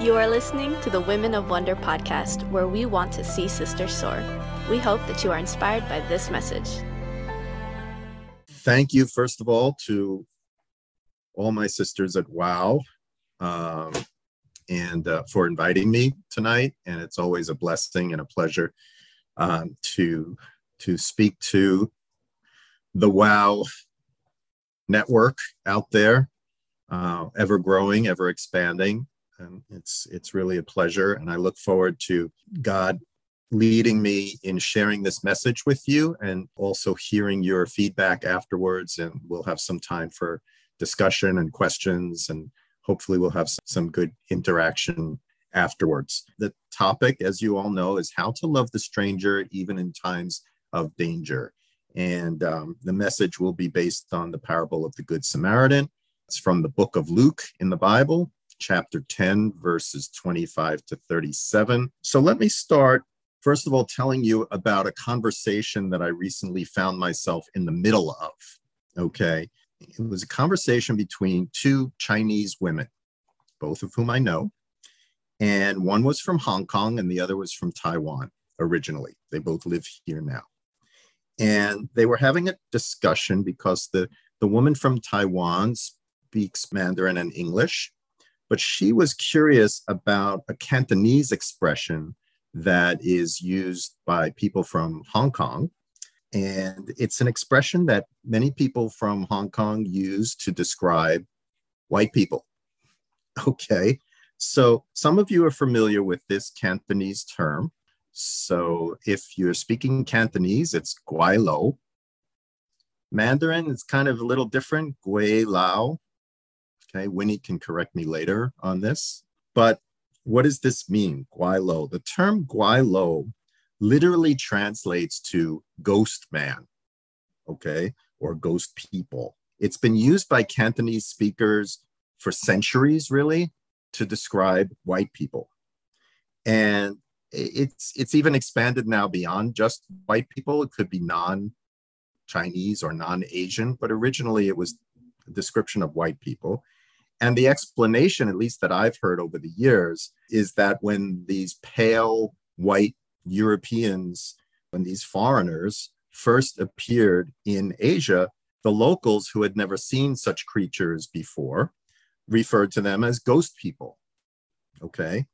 You are listening to the Women of Wonder podcast, where we want to see sisters soar. We hope that you are inspired by this message. Thank you, first of all, to all my sisters at WOW um, and uh, for inviting me tonight. And it's always a blessing and a pleasure um, to, to speak to the WOW network out there, uh, ever growing, ever expanding. And it's it's really a pleasure, and I look forward to God leading me in sharing this message with you, and also hearing your feedback afterwards. And we'll have some time for discussion and questions, and hopefully we'll have some good interaction afterwards. The topic, as you all know, is how to love the stranger even in times of danger. And um, the message will be based on the parable of the Good Samaritan. It's from the book of Luke in the Bible, chapter 10, verses 25 to 37. So let me start, first of all, telling you about a conversation that I recently found myself in the middle of. Okay. It was a conversation between two Chinese women, both of whom I know. And one was from Hong Kong and the other was from Taiwan originally. They both live here now and they were having a discussion because the the woman from Taiwan speaks Mandarin and English, but she was curious about a Cantonese expression that is used by people from Hong Kong. And it's an expression that many people from Hong Kong use to describe white people. Okay, so some of you are familiar with this Cantonese term. So if you're speaking Cantonese, it's Guai Lo. Mandarin is kind of a little different, Gui Lao. Okay, Winnie can correct me later on this. But what does this mean, Guai Lo? The term Guai Lo literally translates to ghost man, okay, or ghost people. It's been used by Cantonese speakers for centuries, really, to describe white people. And it's it's even expanded now beyond just white people. It could be non-Chinese or non-Asian, but originally it was a description of white people. And the explanation, at least that I've heard over the years, is that when these pale white Europeans, when these foreigners first appeared in Asia, the locals who had never seen such creatures before referred to them as ghost people. Okay.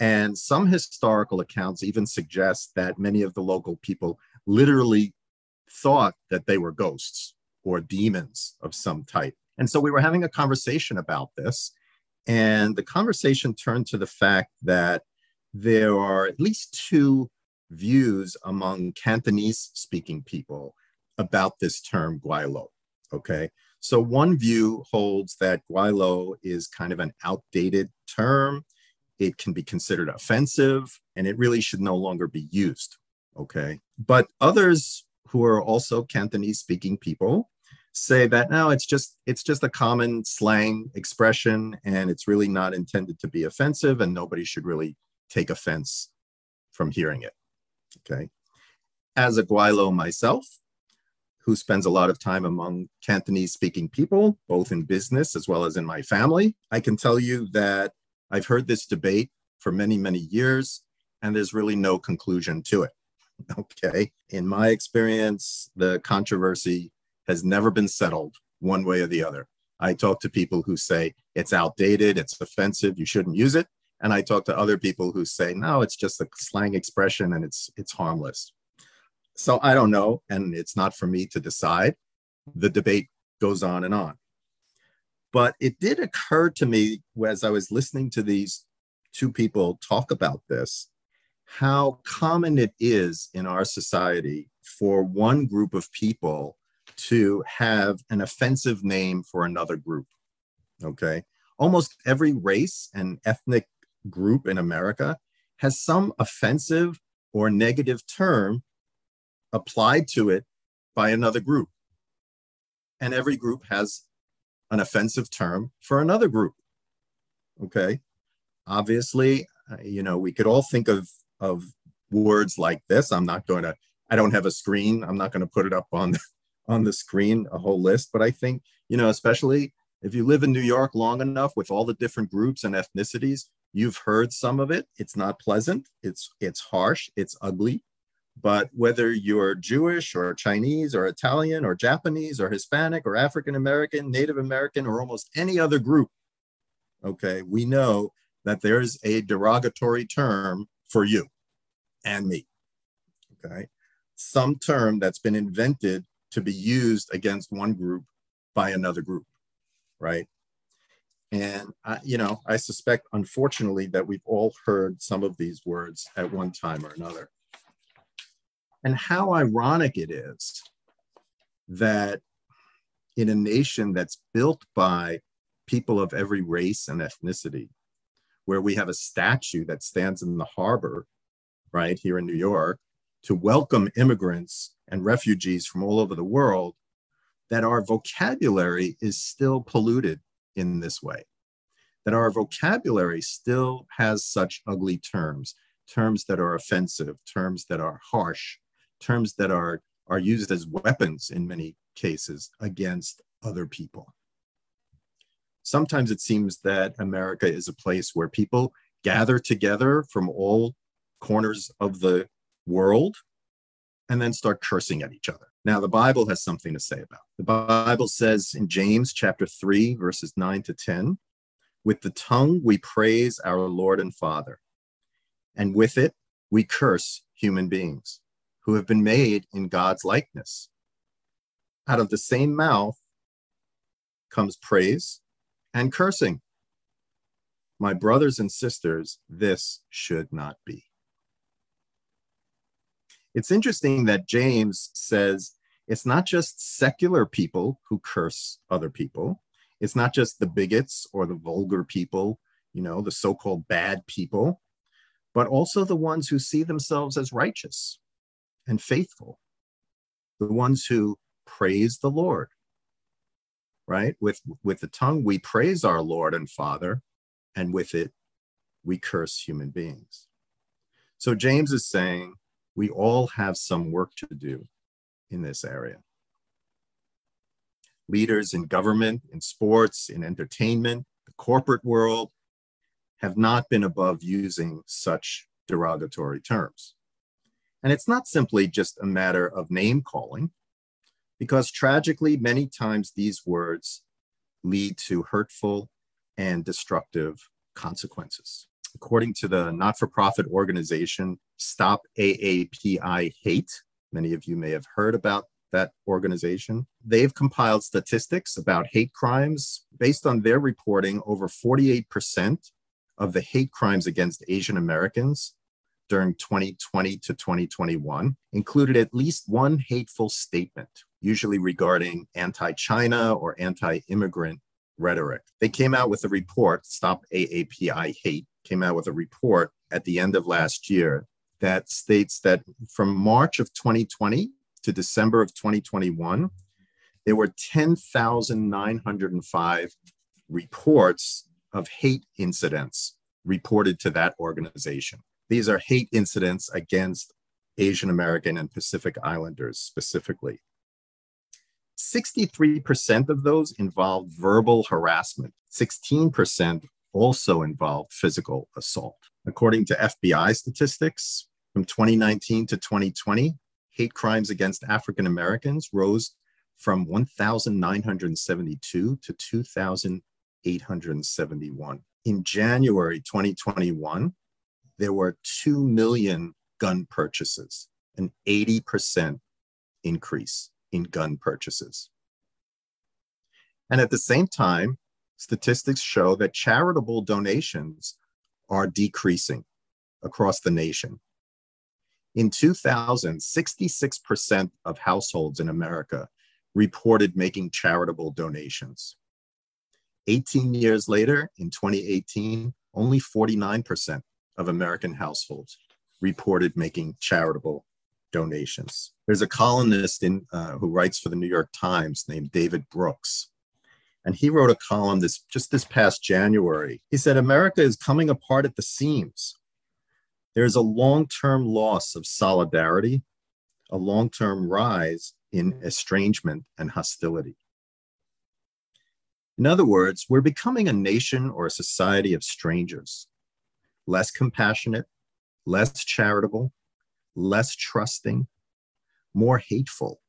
And some historical accounts even suggest that many of the local people literally thought that they were ghosts or demons of some type. And so we were having a conversation about this. And the conversation turned to the fact that there are at least two views among Cantonese speaking people about this term guailo. Okay. So one view holds that guailo is kind of an outdated term it can be considered offensive and it really should no longer be used. Okay. But others who are also Cantonese speaking people say that no, it's just it's just a common slang expression and it's really not intended to be offensive and nobody should really take offense from hearing it. Okay. As a Guaylo myself, who spends a lot of time among Cantonese speaking people, both in business as well as in my family, I can tell you that I've heard this debate for many, many years, and there's really no conclusion to it. Okay. In my experience, the controversy has never been settled one way or the other. I talk to people who say it's outdated, it's offensive, you shouldn't use it. And I talk to other people who say, no, it's just a slang expression and it's it's harmless. So I don't know, and it's not for me to decide. The debate goes on and on. But it did occur to me as I was listening to these two people talk about this how common it is in our society for one group of people to have an offensive name for another group. Okay. Almost every race and ethnic group in America has some offensive or negative term applied to it by another group. And every group has an offensive term for another group. Okay. Obviously, uh, you know, we could all think of, of words like this. I'm not going to, I don't have a screen. I'm not going to put it up on, on the screen, a whole list. But I think, you know, especially if you live in New York long enough with all the different groups and ethnicities, You've heard some of it. It's not pleasant. It's it's harsh. It's ugly. But whether you're Jewish or Chinese or Italian or Japanese or Hispanic or African American, Native American, or almost any other group, okay, we know that there's a derogatory term for you and me. Okay. Some term that's been invented to be used against one group by another group, right? And, I, you know, I suspect, unfortunately, that we've all heard some of these words at one time or another. And how ironic it is that in a nation that's built by people of every race and ethnicity, where we have a statue that stands in the harbor, right here in New York, to welcome immigrants and refugees from all over the world, that our vocabulary is still polluted in this way, that our vocabulary still has such ugly terms, terms that are offensive, terms that are harsh, terms that are, are used as weapons in many cases against other people. Sometimes it seems that America is a place where people gather together from all corners of the world and then start cursing at each other. Now, the Bible has something to say about. It. The Bible says in James chapter 3 verses 9 to 10, with the tongue we praise our Lord and Father, and with it we curse human beings who have been made in God's likeness. Out of the same mouth comes praise and cursing. My brothers and sisters, this should not be. It's interesting that James says it's not just secular people who curse other people. It's not just the bigots or the vulgar people, you know, the so called bad people, but also the ones who see themselves as righteous and faithful, the ones who praise the Lord, right? With, with the tongue, we praise our Lord and Father, and with it, we curse human beings. So James is saying we all have some work to do in this area. Leaders in government, in sports, in entertainment, the corporate world have not been above using such derogatory terms. And it's not simply just a matter of name calling, because tragically, many times these words lead to hurtful and destructive consequences. According to the not for profit organization Stop AAPI Hate, many of you may have heard about that organization. They've compiled statistics about hate crimes. Based on their reporting, over 48% of the hate crimes against Asian Americans during 2020 to 2021 included at least one hateful statement, usually regarding anti China or anti immigrant rhetoric. They came out with a report, Stop AAPI Hate, came out with a report at the end of last year that states that from March of 2020 to December of 2021, there were 10,905 reports of hate incidents reported to that organization. These are hate incidents against Asian American and Pacific Islanders specifically. 63% of those involved verbal harassment, 16% also involved physical assault. According to FBI statistics, from 2019 to 2020, hate crimes against African Americans rose from 1,972 to 2,871. In January 2021, there were 2 million gun purchases, an 80% increase in gun purchases. And at the same time, statistics show that charitable donations are decreasing across the nation. In 2000, 66% of households in America reported making charitable donations. 18 years later, in 2018, only 49% of American households reported making charitable donations. There's a columnist in, uh, who writes for the New York Times named David Brooks. And he wrote a column this just this past January. He said America is coming apart at the seams. There's a long-term loss of solidarity, a long-term rise in mm. estrangement and hostility. In other words, we're becoming a nation or a society of strangers, less compassionate, less charitable, less trusting, more hateful.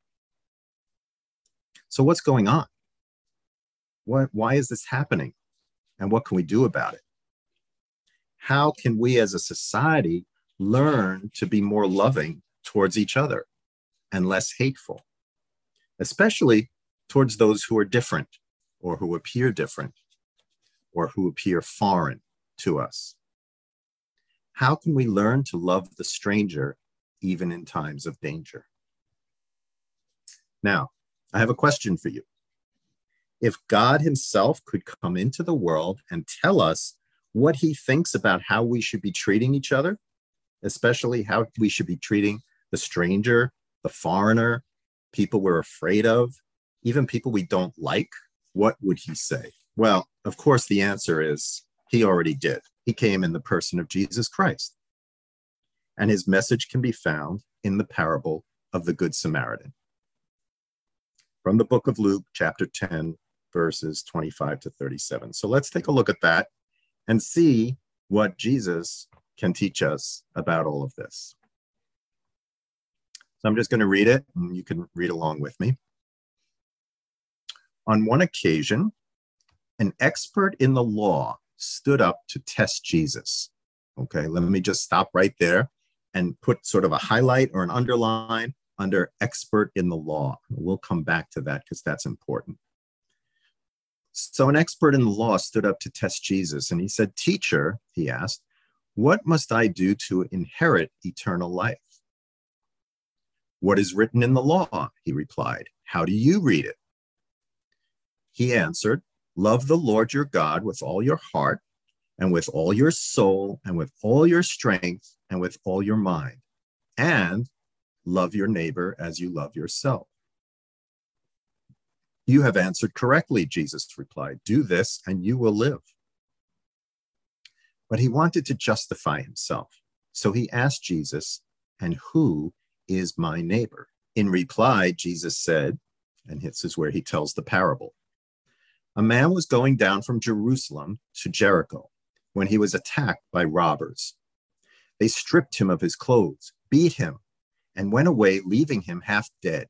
So, what's going on? What, why is this happening? And what can we do about it? How can we as a society learn to be more loving towards each other and less hateful, especially towards those who are different or who appear different or who appear foreign to us? How can we learn to love the stranger even in times of danger? Now, I have a question for you. If God Himself could come into the world and tell us what He thinks about how we should be treating each other, especially how we should be treating the stranger, the foreigner, people we're afraid of, even people we don't like, what would He say? Well, of course, the answer is He already did. He came in the person of Jesus Christ. And His message can be found in the parable of the Good Samaritan from the book of Luke, chapter 10, verses 25 to 37. So let's take a look at that and see what Jesus can teach us about all of this. So I'm just going to read it, and you can read along with me. On one occasion, an expert in the law stood up to test Jesus. Okay, let me just stop right there and put sort of a highlight or an underline under expert in the law. We'll come back to that because that's important. So, an expert in the law stood up to test Jesus and he said, Teacher, he asked, what must I do to inherit eternal life? What is written in the law? He replied. How do you read it? He answered, Love the Lord your God with all your heart, and with all your soul, and with all your strength, and with all your mind, and Love your neighbor as you love yourself. You have answered correctly, Jesus replied. Do this and you will live. But he wanted to justify himself. So he asked Jesus, And who is my neighbor? In reply, Jesus said, and this is where he tells the parable A man was going down from Jerusalem to Jericho when he was attacked by robbers. They stripped him of his clothes, beat him, and went away, leaving him half dead.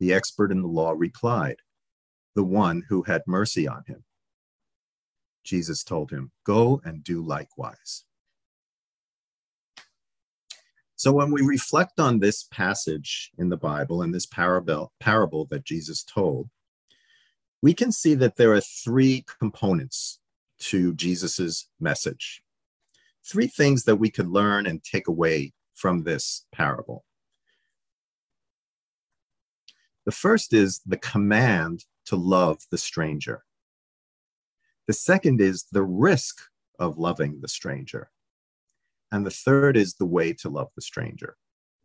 The expert in the law replied, The one who had mercy on him. Jesus told him, Go and do likewise. So, when we reflect on this passage in the Bible and this parable, parable that Jesus told, we can see that there are three components to Jesus's message. Three things that we could learn and take away from this parable. The first is the command to love the stranger. The second is the risk of loving the stranger. And the third is the way to love the stranger.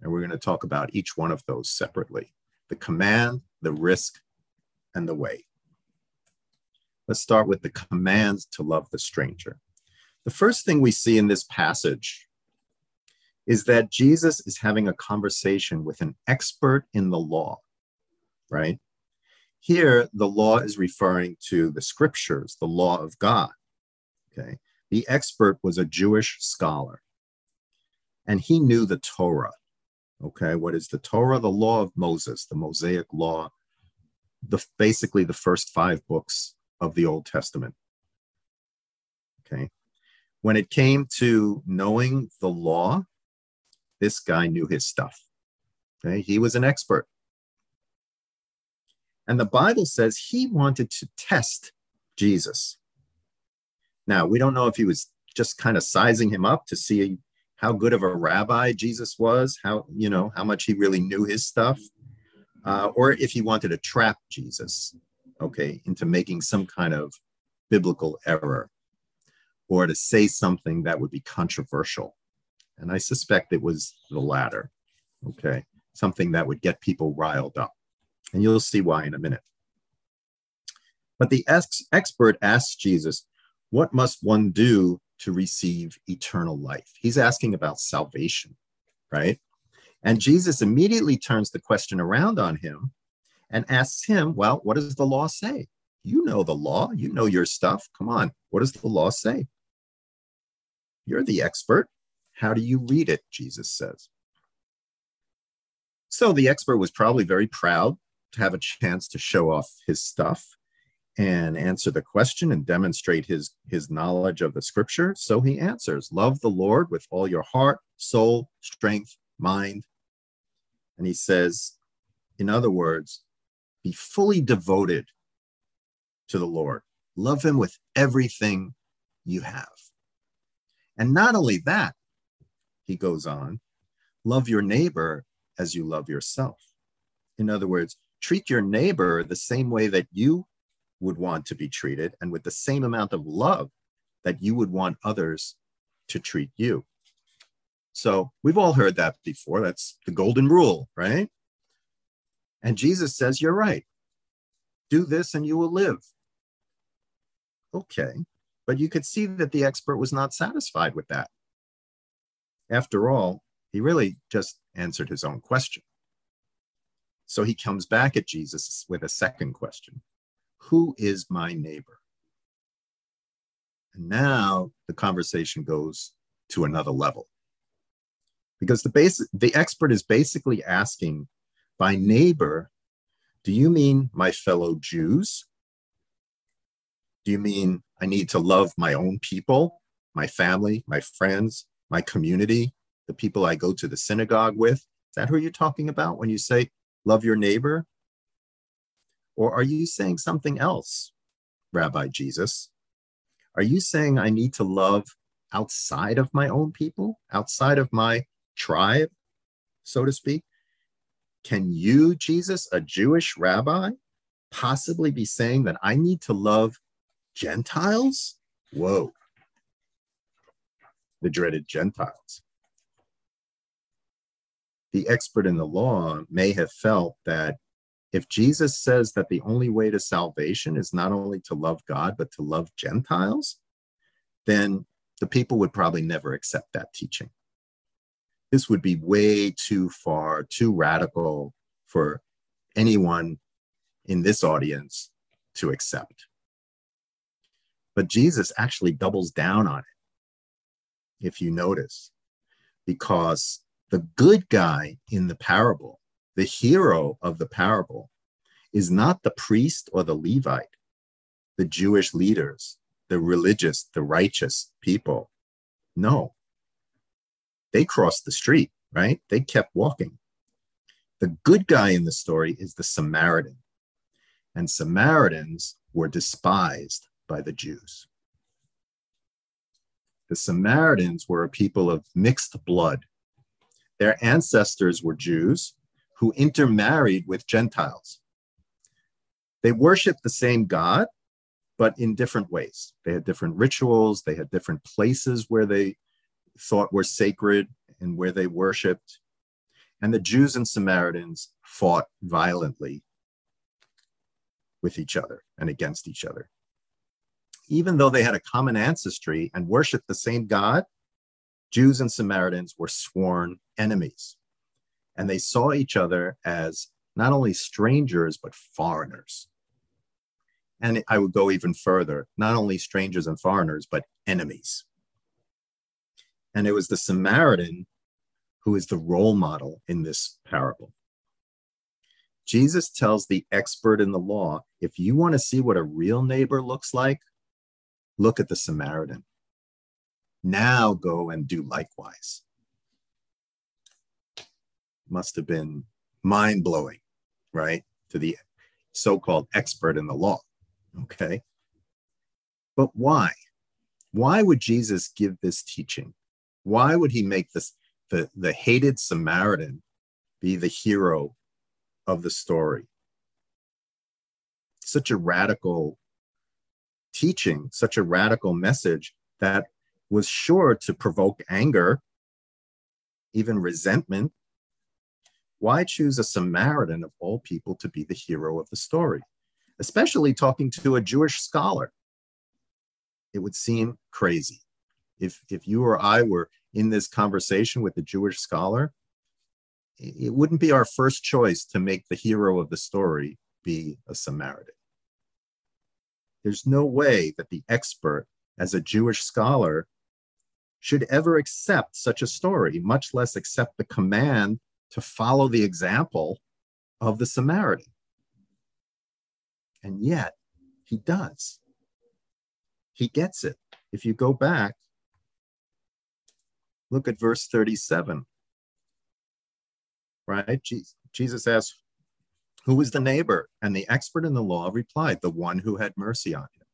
And we're going to talk about each one of those separately the command, the risk, and the way. Let's start with the command to love the stranger. The first thing we see in this passage is that Jesus is having a conversation with an expert in the law, right? Here, the law is referring to the scriptures, the law of God. Okay. The expert was a Jewish scholar, and he knew the Torah. Okay. What is the Torah? The law of Moses, the Mosaic law, the basically the first five books of the Old Testament. Okay. When it came to knowing the law, this guy knew his stuff. Okay? He was an expert. And the Bible says he wanted to test Jesus. Now, we don't know if he was just kind of sizing him up to see how good of a rabbi Jesus was, how, you know, how much he really knew his stuff, uh, or if he wanted to trap Jesus, okay, into making some kind of biblical error or to say something that would be controversial. And I suspect it was the latter, okay, something that would get people riled up. And you'll see why in a minute. But the ex- expert asks Jesus, What must one do to receive eternal life? He's asking about salvation, right? And Jesus immediately turns the question around on him and asks him, Well, what does the law say? You know the law, you know your stuff. Come on, what does the law say? You're the expert. How do you read it? Jesus says. So the expert was probably very proud to have a chance to show off his stuff and answer the question and demonstrate his his knowledge of the scripture. So he answers love the lord with all your heart soul strength mind. And he says in other words be fully devoted to the lord. Love him with everything you have. And not only that he goes on love your neighbor as you love yourself. In other words treat your neighbor the same way that you would want to be treated and with the same amount of love that you would want others to treat you. So we've all heard that before. That's the golden rule, right? And Jesus says, You're right. Do this and you will live. Okay. But you could see that the expert was not satisfied with that. After all, he really just answered his own question. So he comes back at Jesus with a second question Who is my neighbor? And now the conversation goes to another level. Because the, base, the expert is basically asking, by neighbor, do you mean my fellow Jews? Do you mean I need to love my own people, my family, my friends, my community, the people I go to the synagogue with? Is that who you're talking about when you say love your neighbor? Or are you saying something else, Rabbi Jesus? Are you saying I need to love outside of my own people, outside of my tribe, so to speak? Can you, Jesus, a Jewish rabbi, possibly be saying that I need to love Gentiles? Whoa. The dreaded Gentiles the expert in the law may have felt that if Jesus says that the only way to salvation is not only to love God, but to love Gentiles, then the people would probably never accept that teaching. This would be way too far, too radical for anyone in this audience to accept. But Jesus actually doubles down on it, if you notice, because the good guy in the parable, the hero of the parable, is not the priest or the Levite, the Jewish leaders, the religious, the righteous people. No. They crossed the street, right? They kept walking. The good guy in the story is the Samaritan. And Samaritans were despised by the Jews. The Samaritans were a people of mixed blood their ancestors were Jews who intermarried with Gentiles. They worshiped the same God, but in different ways. They had different rituals, they had different places where they thought were sacred and where they worshiped. And the Jews and Samaritans fought violently with each other and against each other. Even though they had a common ancestry and worshiped the same God, Jews and Samaritans were sworn enemies, and they saw each other as not only strangers, but foreigners. And I would go even further not only strangers and foreigners, but enemies. And it was the Samaritan who is the role model in this parable. Jesus tells the expert in the law if you want to see what a real neighbor looks like, look at the Samaritan. Now go and do likewise. Must have been mind blowing, right? To the so called expert in the law. Okay. But why? Why would Jesus give this teaching? Why would he make this the, the hated Samaritan be the hero of the story? Such a radical teaching, such a radical message that was sure to provoke anger, even resentment. Why choose a Samaritan of all people to be the hero of the story, especially talking to a Jewish scholar? It would seem crazy. If, if you or I were in this conversation with a Jewish scholar, it wouldn't be our first choice to make the hero of the story be a Samaritan. There's no way that the expert, as a Jewish scholar, should ever accept such a story, much less accept the command to follow the example of the Samaritan. And yet, he does. He gets it. If you go back, look at verse 37. Right? Jesus asks, Who is the neighbor? And the expert in the law replied, The one who had mercy on him.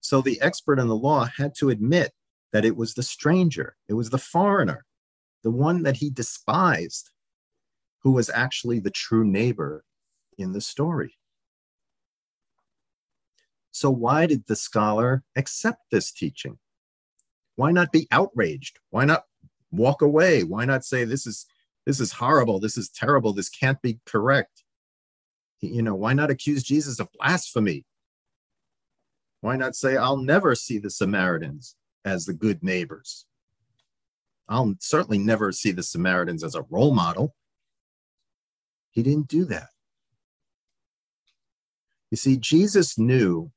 So the expert in the law had to admit that it was the stranger, it was the foreigner, the one that he despised, who was actually the true neighbor in the story. So, why did the scholar accept this teaching? Why not be outraged? Why not walk away? Why not say, This is this is horrible, this is terrible, this can't be correct? You know, why not accuse Jesus of blasphemy? Why not say, I'll never see the Samaritans as the good neighbors. I'll certainly never see the Samaritans as a role model. He didn't do that. You see, Jesus knew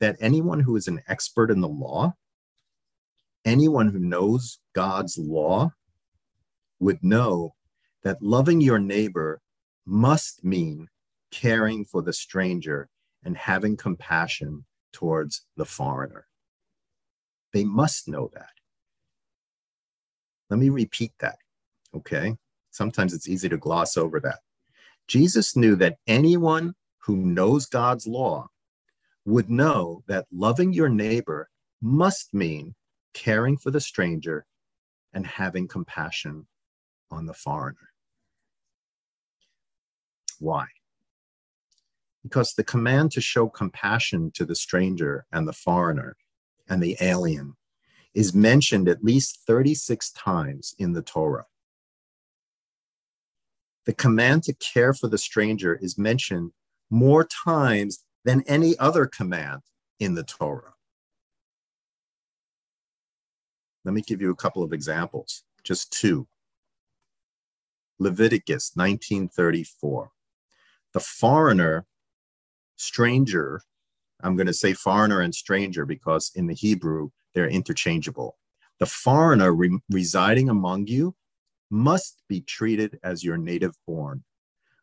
that anyone who is an expert in the law, anyone who knows God's law, would know that loving your neighbor must mean caring for the stranger and having compassion towards the foreigner. They must know that. Let me repeat that, okay? Sometimes it's easy to gloss over that. Jesus knew that anyone who knows God's law would know that loving your neighbor must mean caring for the stranger and having compassion on the foreigner. Why? Because the command to show compassion to the stranger and the foreigner and the alien is mentioned at least 36 times in the Torah. The command to care for the stranger is mentioned more times than any other command in the Torah. Let me give you a couple of examples, just two. Leviticus 1934. The foreigner, stranger, I'm going to say foreigner and stranger because in the Hebrew, they're interchangeable. The foreigner re- residing among you must be treated as your native born.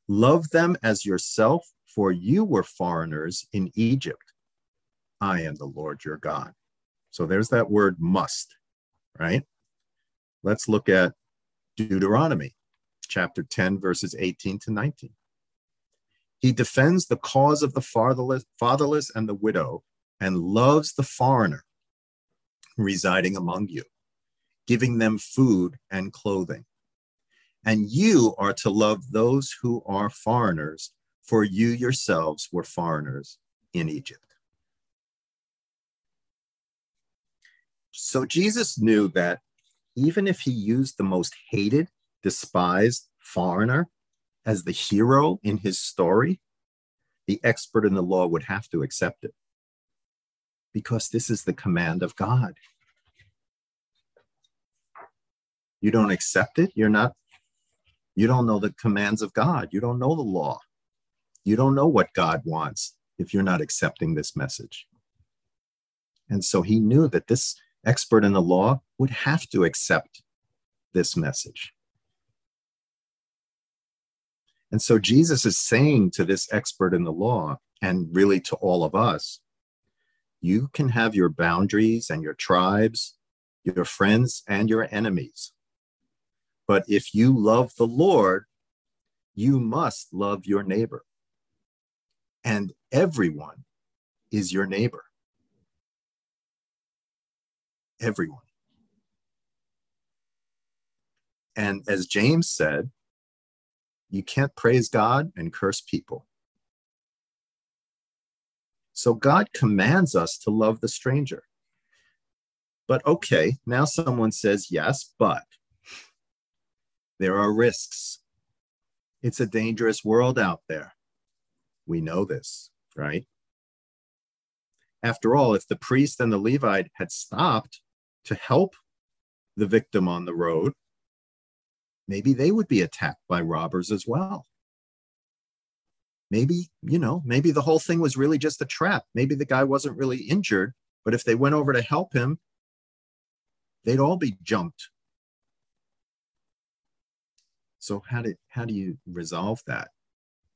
Love them as yourself, for you were foreigners in Egypt. I am the Lord your God. So there's that word must, right? Let's look at Deuteronomy chapter 10, verses 18 to 19. He defends the cause of the fatherless, fatherless and the widow and loves the foreigner residing among you, giving them food and clothing. And you are to love those who are foreigners, for you yourselves were foreigners in Egypt. So Jesus knew that even if he used the most hated, despised foreigner as the hero in his story, the expert in the law would have to accept it because this is the command of God. You don't accept it, you're not, you don't know the commands of God, you don't know the law, you don't know what God wants if you're not accepting this message. And so he knew that this expert in the law would have to accept this message. And so Jesus is saying to this expert in the law, and really to all of us, you can have your boundaries and your tribes, your friends and your enemies. But if you love the Lord, you must love your neighbor. And everyone is your neighbor. Everyone. And as James said, you can't praise God and curse people. So God commands us to love the stranger. But okay, now someone says, yes, but there are risks. It's a dangerous world out there. We know this, right? After all, if the priest and the Levite had stopped to help the victim on the road, maybe they would be attacked by robbers as well. Maybe, you know, maybe the whole thing was really just a trap. Maybe the guy wasn't really injured, but if they went over to help him, they'd all be jumped. So how do how do you resolve that?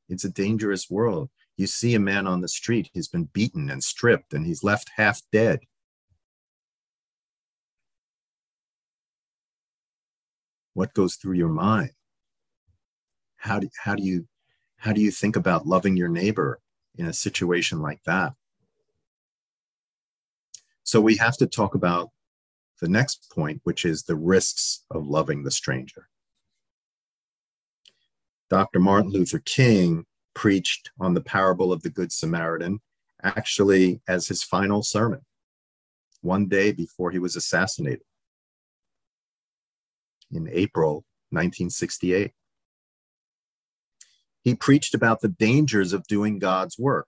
It's a dangerous world. You see a man on the street, he's been beaten and stripped and he's left half dead. What goes through your mind? How do, how do you how do you think about loving your neighbor in a situation like that? So we have to talk about the next point, which is the risks of loving the stranger. Dr. Martin Luther King preached on the parable of the Good Samaritan, actually as his final sermon, one day before he was assassinated in April 1968. He preached about the dangers of doing God's work.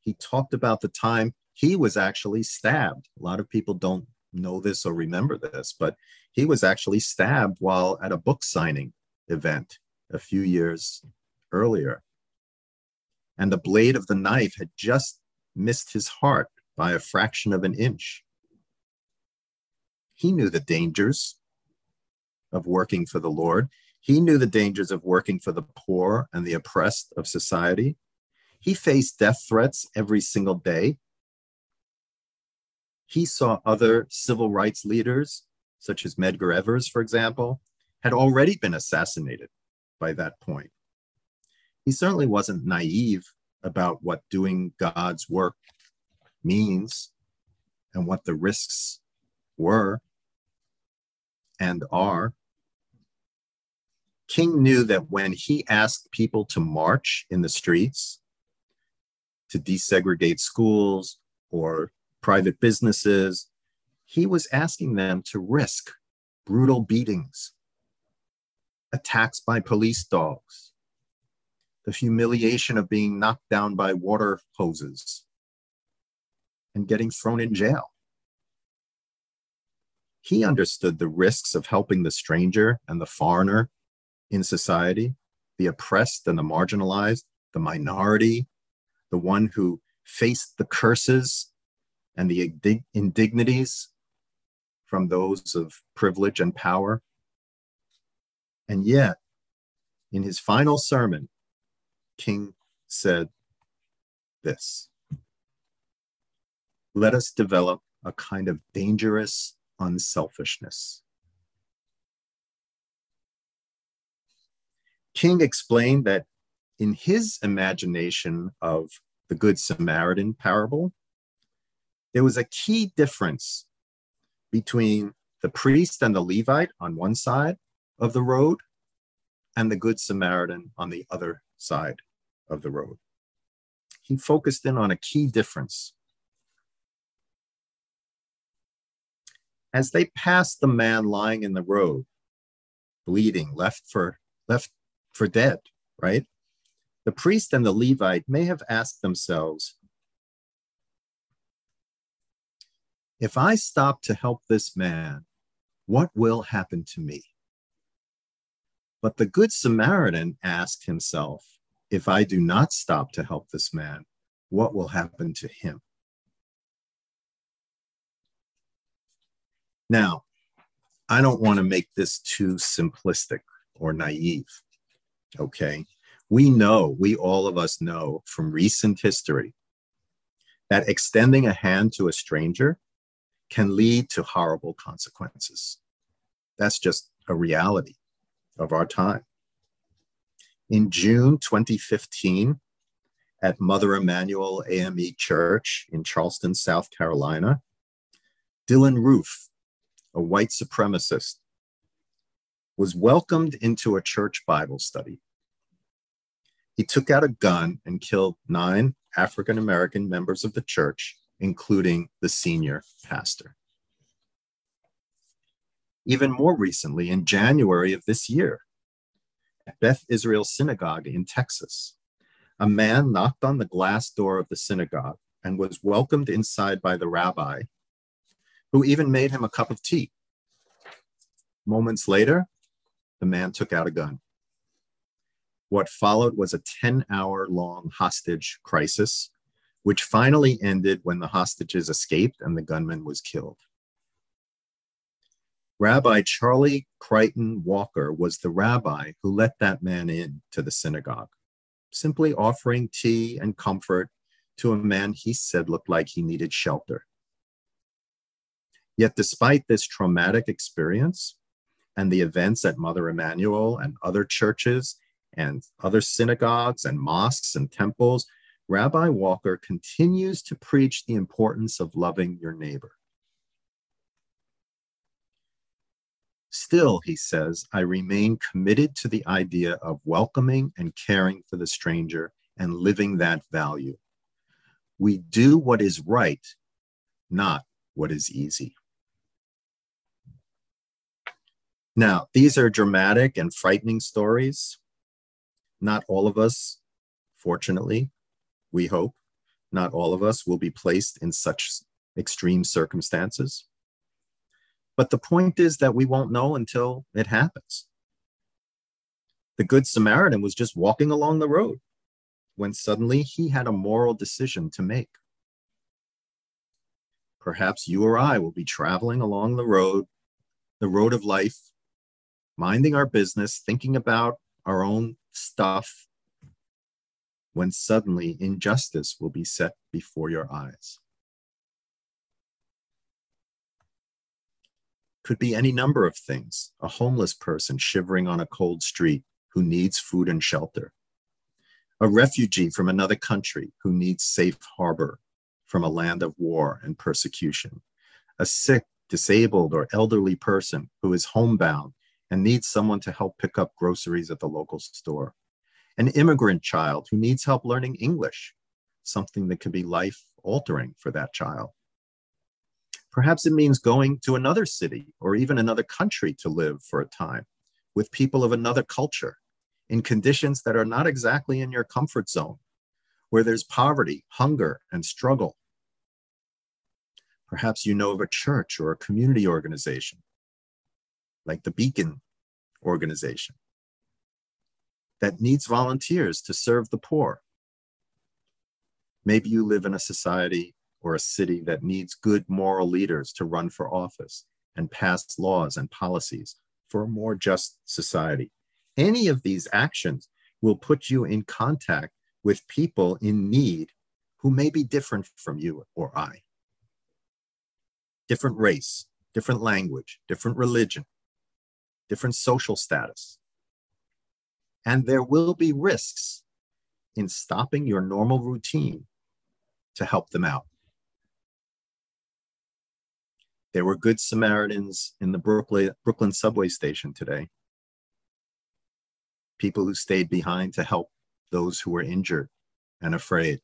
He talked about the time he was actually stabbed. A lot of people don't know this or remember this, but he was actually stabbed while at a book signing event a few years earlier. And the blade of the knife had just missed his heart by a fraction of an inch. He knew the dangers of working for the Lord. He knew the dangers of working for the poor and the oppressed of society. He faced death threats every single day. He saw other civil rights leaders, such as Medgar Evers, for example, had already been assassinated by that point. He certainly wasn't naive about what doing God's work means and what the risks were and are. King knew that when he asked people to march in the streets, to desegregate schools or private businesses, he was asking them to risk brutal beatings, attacks by police dogs, the humiliation of being knocked down by water hoses, and getting thrown in jail. He understood the risks of helping the stranger and the foreigner in society, the oppressed and the marginalized, the minority, the one who faced the curses and the indignities from those of privilege and power. And yet, in his final sermon, King said this Let us develop a kind of dangerous unselfishness. King explained that in his imagination of the Good Samaritan parable, there was a key difference between the priest and the Levite on one side of the road and the Good Samaritan on the other side of the road. He focused in on a key difference. As they passed the man lying in the road, bleeding, left for left for dead, right? The priest and the Levite may have asked themselves, if I stop to help this man, what will happen to me? But the Good Samaritan asked himself, if I do not stop to help this man, what will happen to him? Now, I don't want to make this too simplistic or naive. Okay. We know, we all of us know from recent history that extending a hand to a stranger can lead to horrible consequences. That's just a reality of our time. In June 2015, at Mother Emanuel AME Church in Charleston, South Carolina, Dylann Roof, a white supremacist, was welcomed into a church Bible study. He took out a gun and killed nine African American members of the church, including the senior pastor. Even more recently, in January of this year, at Beth Israel Synagogue in Texas, a man knocked on the glass door of the synagogue and was welcomed inside by the rabbi, who even made him a cup of tea. Moments later, the man took out a gun. What followed was a 10 hour long hostage crisis, which finally ended when the hostages escaped and the gunman was killed. Rabbi Charlie Cytron-Walker was the rabbi who let that man in to the synagogue, simply offering tea and comfort to a man he said looked like he needed shelter. Yet, despite this traumatic experience and the events at Mother Emanuel and other churches and other synagogues and mosques and temples, Rabbi Walker continues to preach the importance of loving your neighbor. Still, he says, I remain committed to the idea of welcoming and caring for the stranger and living that value. We do what is right, not what is easy. Now, these are dramatic and frightening stories. Not all of us, fortunately, we hope, not all of us will be placed in such extreme circumstances. But the point is that we won't know until it happens. The Good Samaritan was just walking along the road when suddenly he had a moral decision to make. Perhaps you or I will be traveling along the road, the road of life, minding our business, thinking about our own stuff, when suddenly injustice will be set before your eyes. Could be any number of things. A homeless person shivering on a cold street who needs food and shelter, a refugee from another country who needs safe harbor from a land of war and persecution, a sick, disabled, or elderly person who is homebound and needs someone to help pick up groceries at the local store. An immigrant child who needs help learning English, something that could be life altering for that child. Perhaps it means going to another city or even another country to live for a time with people of another culture in conditions that are not exactly in your comfort zone, where there's poverty, hunger, and struggle. Perhaps you know of a church or a community organization like the Beacon organization, that needs volunteers to serve the poor. Maybe you live in a society or a city that needs good moral leaders to run for office and pass laws and policies for a more just society. Any of these actions will put you in contact with people in need who may be different from you or I. Different race, different language, different religion, different social status. And there will be risks in stopping your normal routine to help them out. There were good Samaritans in the Brooklyn, Brooklyn subway station today. People who stayed behind to help those who were injured and afraid,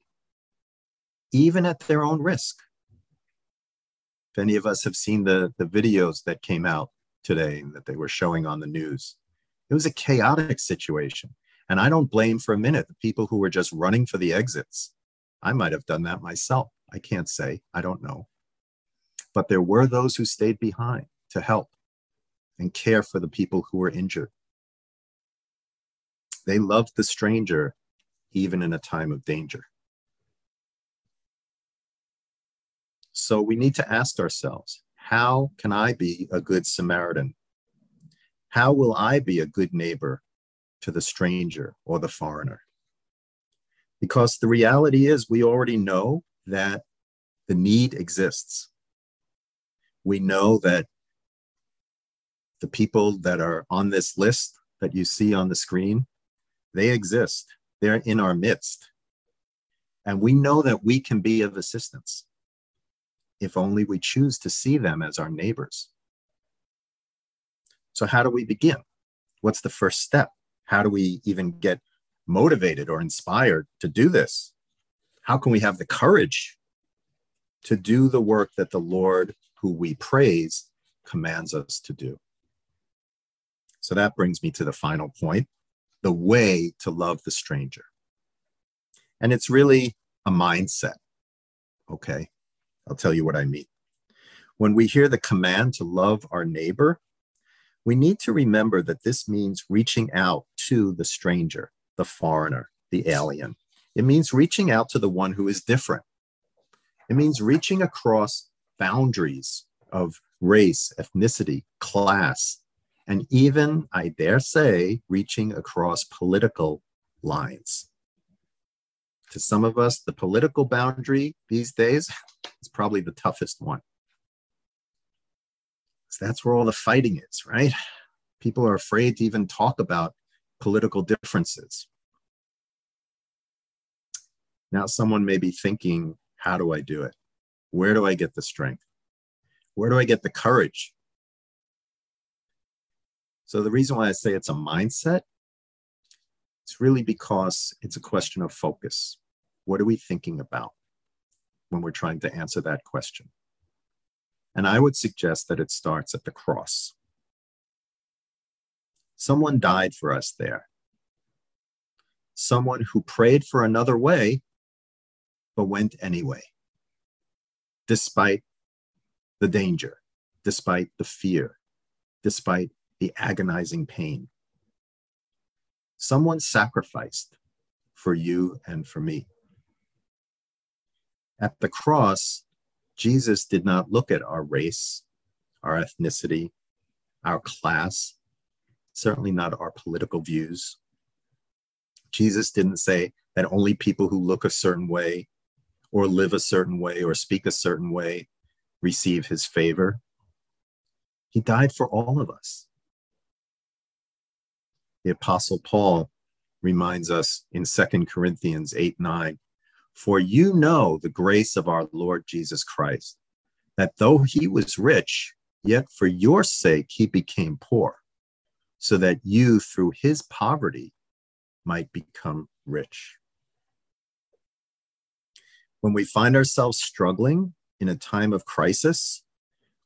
even at their own risk. If any of us have seen the, the videos that came out today that they were showing on the news. It was a chaotic situation. And I don't blame for a minute the people who were just running for the exits. I might have done that myself. I can't say. I don't know. But there were those who stayed behind to help and care for the people who were injured. They loved the stranger even in a time of danger. So we need to ask ourselves how can I be a good Samaritan? How will I be a good neighbor to the stranger or the foreigner? Because the reality is, we already know that the need exists. We know that the people that are on this list that you see on the screen, they exist. They're in our midst. And we know that we can be of assistance if only we choose to see them as our neighbors. So, how do we begin? What's the first step? How do we even get motivated or inspired to do this? How can we have the courage to do the work that the Lord, who we praise, commands us to do? So that brings me to the final point the way to love the stranger. And it's really a mindset. Okay, I'll tell you what I mean. When we hear the command to love our neighbor, we need to remember that this means reaching out to the stranger, the foreigner, the alien. It means reaching out to the one who is different. It means reaching across boundaries of race, ethnicity, class, and even, I dare say, reaching across political lines. To some of us, the political boundary these days is probably the toughest one. So that's where all the fighting is, right? People are afraid to even talk about political differences. Now, someone may be thinking, how do I do it? Where do I get the strength? Where do I get the courage? So, the reason why I say it's a mindset, it's really because it's a question of focus. What are we thinking about when we're trying to answer that question? And I would suggest that it starts at the cross. Someone died for us there. Someone who prayed for another way, but went anyway, despite the danger, despite the fear, despite the agonizing pain. Someone sacrificed for you and for me. At the cross, Jesus did not look at our race, our ethnicity, our class, certainly not our political views. Jesus didn't say that only people who look a certain way or live a certain way or speak a certain way receive his favor. He died for all of us. The Apostle Paul reminds us in 2 Corinthians 8 9 For you know the grace of our Lord Jesus Christ, that though he was rich, yet for your sake he became poor, so that you through his poverty might become rich. When we find ourselves struggling in a time of crisis,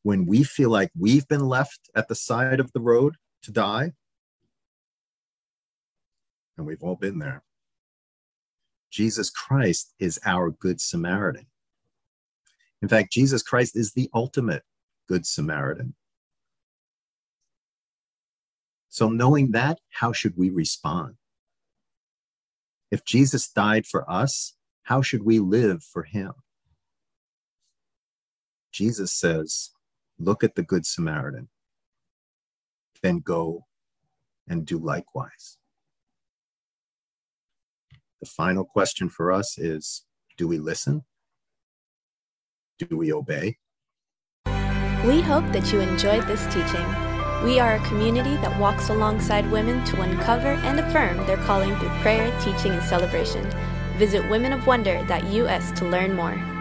when we feel like we've been left at the side of the road to die, and we've all been there. Jesus Christ is our Good Samaritan. In fact, Jesus Christ is the ultimate Good Samaritan. So, knowing that, how should we respond? If Jesus died for us, how should we live for him? Jesus says, Look at the Good Samaritan, then go and do likewise. The final question for us is do we listen? Do we obey? We hope that you enjoyed this teaching. We are a community that walks alongside women to uncover and affirm their calling through prayer, teaching, and celebration. Visit womenofwonder.us to learn more.